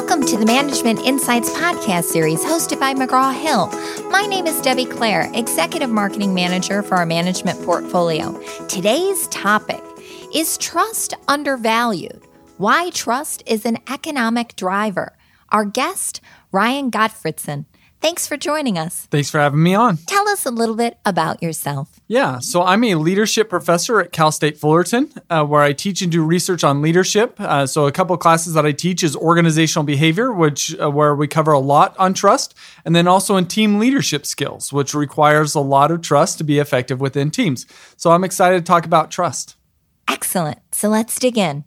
Welcome to the Management Insights podcast series hosted by McGraw Hill. My name is Debbie Clare, Executive Marketing Manager for our management portfolio. Today's topic is trust undervalued? Why trust is an economic driver. Our guest, Ryan Gottfredson. Thanks for joining us. Thanks for having me on. Tell us a little bit about yourself. Yeah, so I'm a leadership professor at Cal State Fullerton, uh, where I teach and do research on leadership. Uh, so a couple of classes that I teach is organizational behavior, which uh, where we cover a lot on trust, and then also in team leadership skills, which requires a lot of trust to be effective within teams. So I'm excited to talk about trust. Excellent. So let's dig in.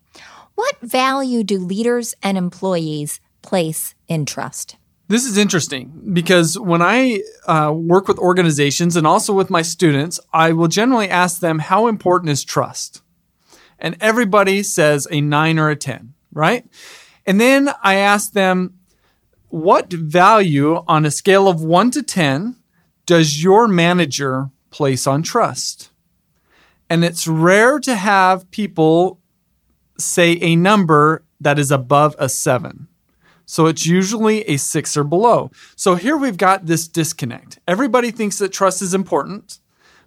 What value do leaders and employees place in trust? This is interesting because when I uh, work with organizations and also with my students, I will generally ask them how important is trust? And everybody says a nine or a 10, right? And then I ask them, what value on a scale of one to 10 does your manager place on trust? And it's rare to have people say a number that is above a seven. So it's usually a six or below. So here we've got this disconnect. Everybody thinks that trust is important,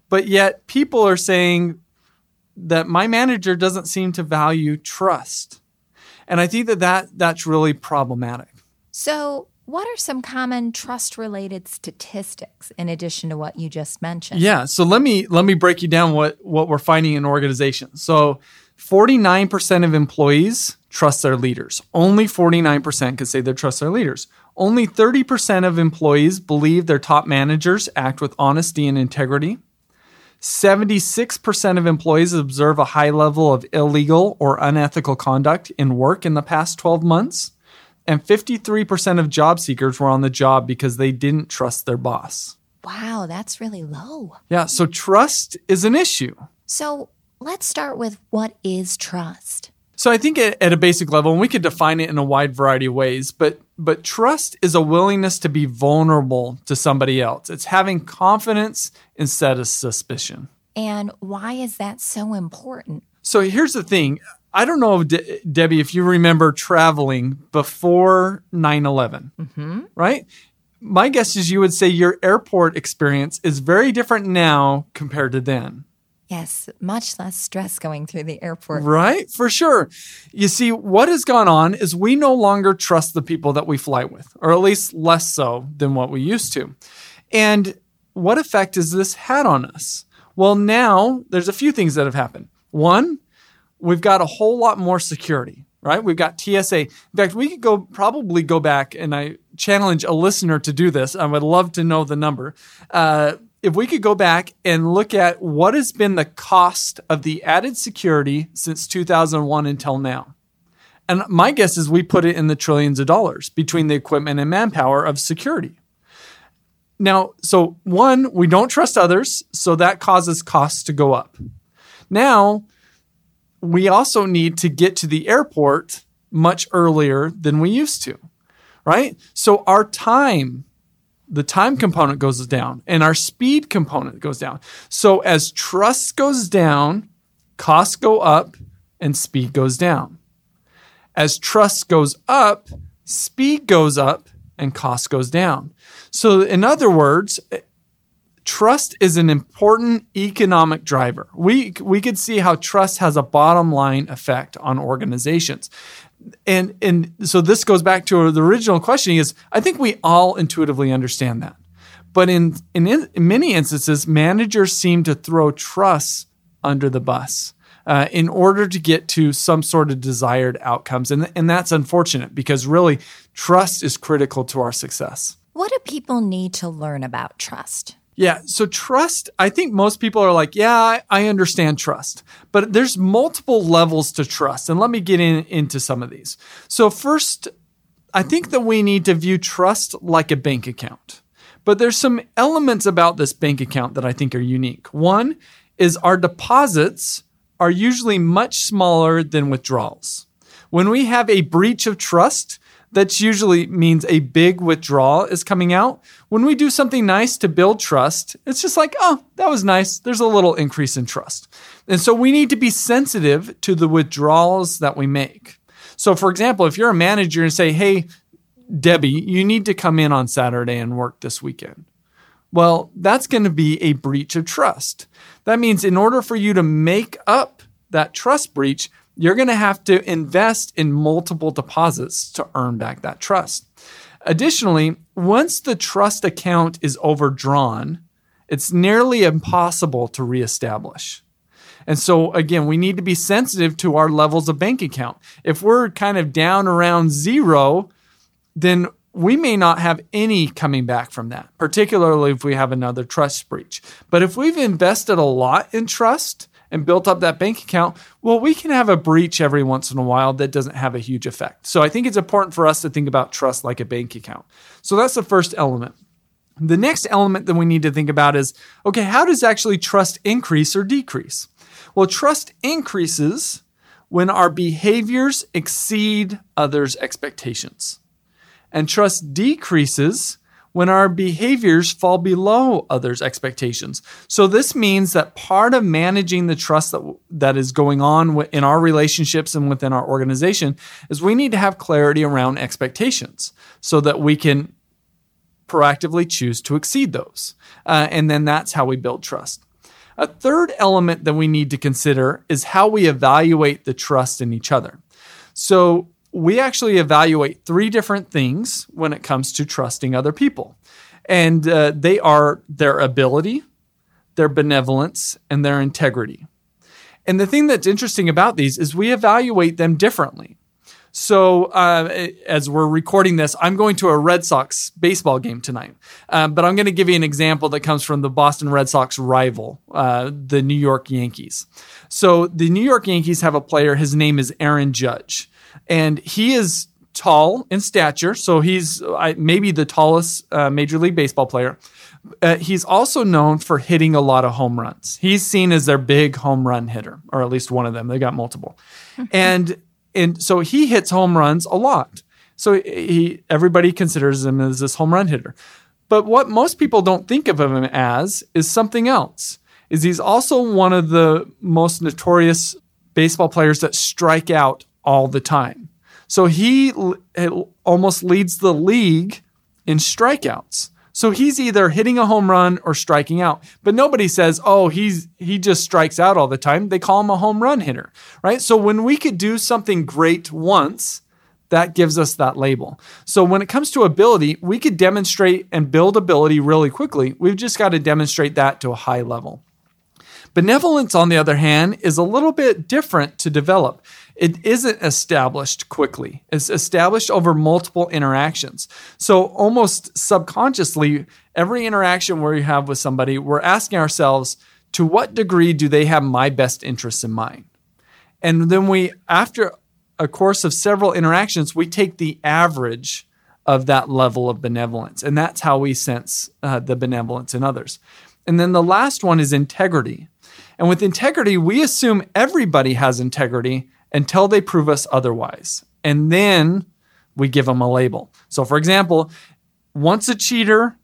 but yet people are saying that my manager doesn't seem to value trust. And I think that, that that's really problematic. So, what are some common trust related statistics in addition to what you just mentioned? Yeah, so let me let me break you down what what we're finding in organizations. So 49% of employees trust their leaders. Only 49% could say they trust their leaders. Only 30% of employees believe their top managers act with honesty and integrity. 76% of employees observe a high level of illegal or unethical conduct in work in the past 12 months. And 53% of job seekers were on the job because they didn't trust their boss. Wow, that's really low. Yeah, so trust is an issue. So let's start with what is trust? So I think at, a basic level, and we could define it in a wide variety of ways, but but trust is a willingness to be vulnerable to somebody else. It's having confidence instead of suspicion. And why is that so important? So here's the thing. I don't know, De- Debbie, if you remember traveling before 9 11, mm-hmm. right? My guess is you would say your airport experience is very different now compared to then. Yes, much less stress going through the airport. Right, for sure. You see, what has gone on is we no longer trust the people that we fly with, or at least less so than what we used to. And what effect has this had on us? Well, now there's a few things that have happened. One, we've got a whole lot more security, right? We've got TSA. In fact, we could go probably go back and I challenge a listener to do this. I would love to know the number. Uh, if we could go back and look at what has been the cost of the added security since 2001 until now. And my guess is we put it in the trillions of dollars between the equipment and manpower of security. Now, so one, we don't trust others, so that causes costs to go up. Now, we also need to get to the airport much earlier than we used to, right? So our time the time component goes down and our speed component goes down. So as trust goes down, costs go up and speed goes down. As trust goes up, speed goes up and cost goes down. So in other words, trust is an important economic driver. We we could see how trust has a bottom line effect on organizations and and so this goes back to the original question is I think we all intuitively understand that. But in, in, in many instances, managers seem to throw trust under the bus uh, in order to get to some sort of desired outcomes. And, and that's unfortunate because really trust is critical to our success. What do people need to learn about trust? Yeah. So trust, I think most people are like, yeah, I, understand trust, but there's multiple levels to trust. And let me get in, into some of these. So first, I think that we need to view trust like a bank account. But there's some elements about this bank account that I think are unique. One is our deposits are usually much smaller than withdrawals. When we have a breach of trust, that usually means a big withdrawal is coming out. When we do something nice to build trust, it's just like, oh, that was nice. There's a little increase in trust. And so we need to be sensitive to the withdrawals that we make. So, for example, if you're a manager and say, hey, Debbie, you need to come in on Saturday and work this weekend. Well, that's going to be a breach of trust. That means in order for you to make up that trust breach, you're going to have to invest in multiple deposits to earn back that trust. Additionally, once the trust account is overdrawn, it's nearly impossible to reestablish. And so, again, we need to be sensitive to our levels of bank account. If we're kind of down around zero, then we may not have any coming back from that, particularly if we have another trust breach. But if we've invested a lot in trust and built up that bank account, well, we can have a breach every once in a while that doesn't have a huge effect. So I think it's important for us to think about trust like a bank account. So that's the first element. The next element that we need to think about is okay, how does actually trust increase or decrease? Well, trust increases when our behaviors exceed others' expectations, and trust decreases when our behaviors fall below others' expectations. So this means that part of managing the trust that, that is going on in our relationships and within our organization is we need to have clarity around expectations so that we can proactively choose to exceed those. Uh, and then that's how we build trust. A third element that we need to consider is how we evaluate the trust in each other. So we actually evaluate three different things when it comes to trusting other people. And uh, they are their ability, their benevolence, and their integrity. And the thing that's interesting about these is we evaluate them differently. So, uh, as we're recording this, I'm going to a Red Sox baseball game tonight. Uh, but I'm going to give you an example that comes from the Boston Red Sox rival, uh, the New York Yankees. So, the New York Yankees have a player, his name is Aaron Judge and he is tall in stature, so he's maybe the tallest uh, Major League Baseball player. Uh, he's also known for hitting a lot of home runs. He's seen as their big home run hitter, or at least one of them. They got multiple, and and so he hits home runs a lot. So he everybody considers him as this home run hitter. But what most people don't think of him as is something else. Is he's also one of the most notorious baseball players that strike out all the time. So he almost leads the league in strikeouts. So he's either hitting a home run or striking out. But nobody says, "Oh, he's he just strikes out all the time." They call him a home run hitter, right? So when we could do something great once, that gives us that label. So when it comes to ability, we could demonstrate and build ability really quickly. We've just got to demonstrate that to a high level. Benevolence, on the other hand, is a little bit different to develop it isn't established quickly. It's established over multiple interactions. So almost subconsciously, every interaction where we have with somebody, we're asking ourselves, to what degree do they have my best interests in mind? And then we, after a course of several interactions, we take the average of that level of benevolence. And that's how we sense uh, the benevolence in others. And then the last one is integrity. And with integrity, we assume everybody has integrity until they prove us otherwise. And then we give them a label. So, for example, once a cheater,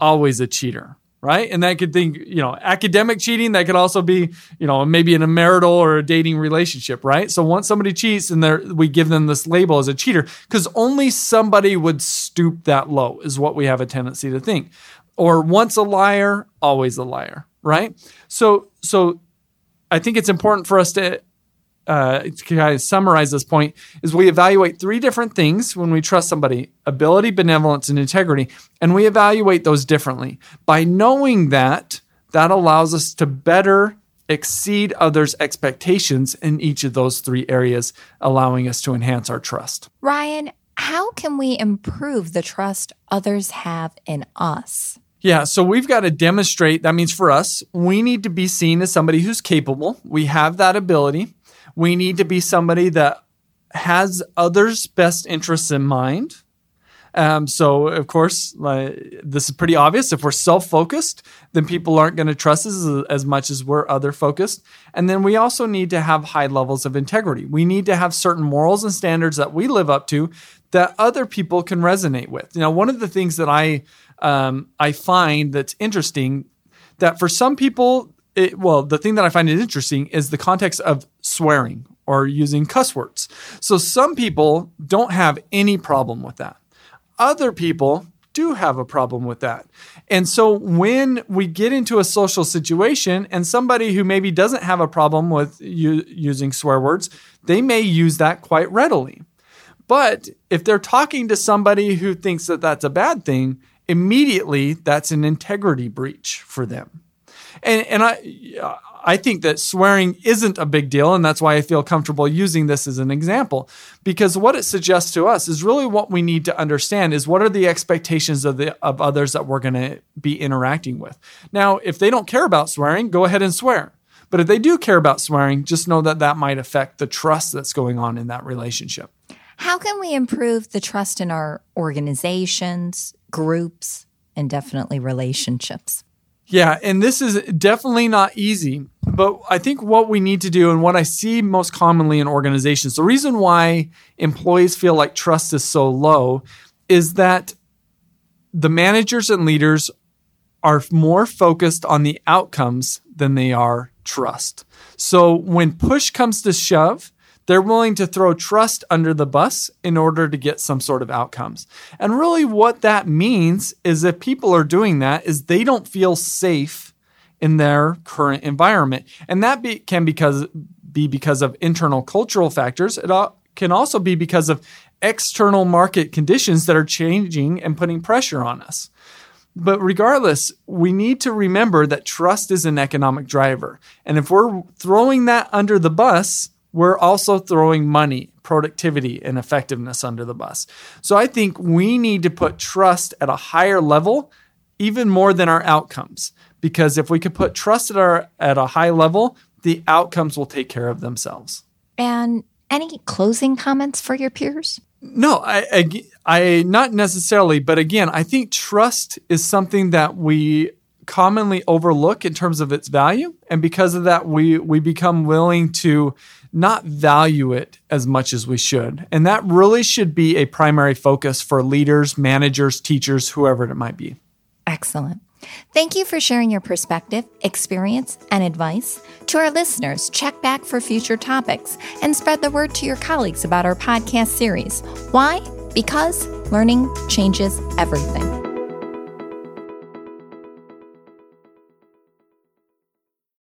always a cheater, right? And that could think, you know, academic cheating, that could also be, you know, maybe in a marital or a dating relationship, right? So once somebody cheats and we give them this label as a cheater, because only somebody would stoop that low, is what we have a tendency to think. Or once a liar, always a liar, right? So, so I think it's important for us to uh, to kind of summarize this point is we evaluate three different things when we trust somebody ability benevolence and integrity and we evaluate those differently by knowing that that allows us to better exceed others expectations in each of those three areas allowing us to enhance our trust ryan how can we improve the trust others have in us yeah, so we've got to demonstrate. That means for us, we need to be seen as somebody who's capable. We have that ability. We need to be somebody that has others' best interests in mind. Um, so, of course, like, this is pretty obvious. If we're self focused, then people aren't going to trust us as, as much as we're other focused. And then we also need to have high levels of integrity. We need to have certain morals and standards that we live up to that other people can resonate with. Now, one of the things that I um, I find that's interesting that for some people it, well, the thing that I find is interesting is the context of swearing or using cuss words. So some people don't have any problem with that. Other people do have a problem with that. And so when we get into a social situation and somebody who maybe doesn't have a problem with u- using swear words, they may use that quite readily. But if they're talking to somebody who thinks that that's a bad thing, immediately that's an integrity breach for them. And, and I, I think that swearing isn't a big deal, and that's why I feel comfortable using this as an example. Because what it suggests to us is really what we need to understand is what are the expectations of the of others that we're going to be interacting with. Now, if they don't care about swearing, go ahead and swear. But if they do care about swearing, just know that that might affect the trust that's going on in that relationship. How can we improve the trust in our organizations, groups, and definitely relationships? Yeah, and this is definitely not easy. But I think what we need to do, and what I see most commonly in organizations, the reason why employees feel like trust is so low is that the managers and leaders are more focused on the outcomes than they are trust. So when push comes to shove, they're willing to throw trust under the bus in order to get some sort of outcomes. And really, what that means is if people are doing that, is they don't feel safe in their current environment, and that be, can because be because of internal cultural factors. It can also be because of external market conditions that are changing and putting pressure on us. But regardless, we need to remember that trust is an economic driver. And if we're throwing that under the bus, we're also throwing money, productivity, and effectiveness under the bus. So I think we need to put trust at a higher level, even more than our outcomes. Because if we could put trust at, our, at a high level, the outcomes will take care of themselves. And any closing comments for your peers? No, I, I, I not necessarily, but again, I think trust is something that we commonly overlook in terms of its value, and because of that, we we become willing to not value it as much as we should. And that really should be a primary focus for leaders, managers, teachers, whoever it might be. Excellent. Thank you for sharing your perspective, experience, and advice. To our listeners, check back for future topics and spread the word to your colleagues about our podcast series. Why? Because learning changes everything.